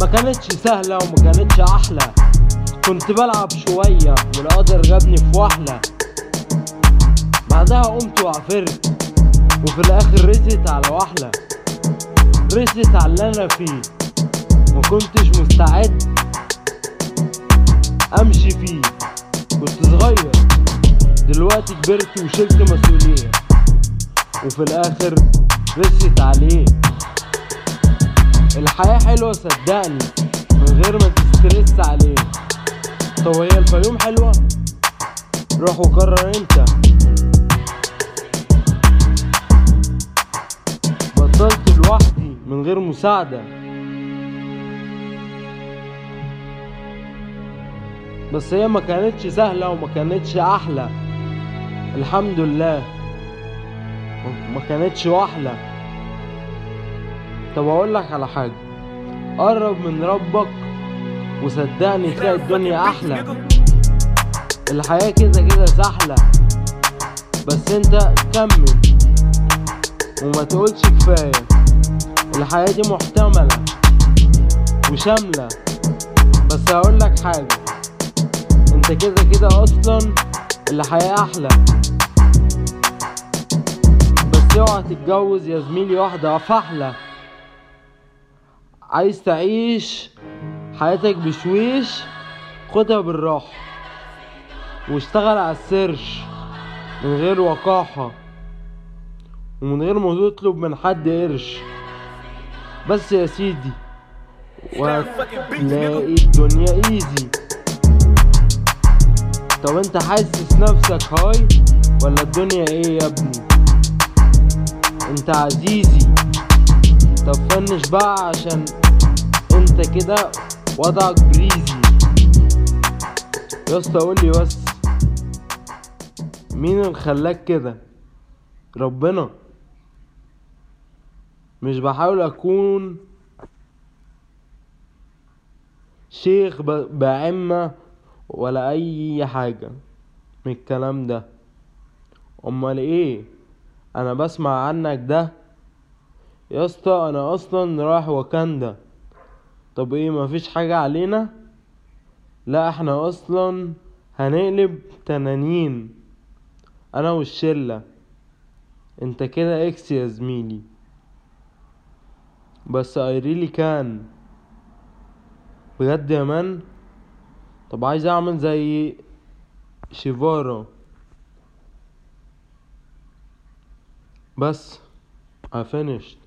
ما كانتش سهلة وما كانتش أحلى. كنت بلعب شوية والقدر جابني في وحلة بعدها قمت وعفرت وفي الآخر رست على وحلة رست على اللي أنا فيه. ما كنتش مستعد أمشي فيه. كنت صغير دلوقتي كبرت وشلت مسؤولية. وفي الآخر رست عليه. الحياة حلوة صدقني من غير ما تسترس عليه طب هي الفيوم حلوة؟ روح وقرر انت. بطلت لوحدي من غير مساعدة. بس هي ما كانتش سهلة وما كانتش أحلى. الحمد لله. ما كانتش وحلة طب أقول لك على حاجة. قرب من ربك وصدقني تلاقي الدنيا أحلى. الحياة كده كده سهلة. بس أنت كمل وما تقولش كفاية. الحياة دي محتملة وشاملة. بس هقول لك حاجة. أنت كده كده أصلا الحياة أحلى. بس اوعى تتجوز يا زميلي واحدة فحله عايز تعيش حياتك بشويش خدها بالراحة واشتغل على السيرش من غير وقاحة ومن غير ما تطلب من حد قرش. بس يا سيدي وهتلاقي الدنيا ايزي طب انت حاسس نفسك هاي ولا الدنيا إيه يا ابني؟ انت عزيزي طب فنش بقى عشان انت كده وضعك بريزي. يا اسطى قول لي بس مين اللي خلاك كده؟ ربنا. مش بحاول أكون شيخ بعمة ولا أي حاجة من الكلام ده. أمال إيه؟ أنا بسمع عنك ده. يا اسطى أنا أصلا رايح واكاندا طب إيه مفيش حاجة علينا؟ لا إحنا أصلا هنقلب تنانين أنا والشلة. أنت كده إكس يا زميلي. بس really كان بجد يا مان؟ طب عايز أعمل زي شيفارا. بس I finished.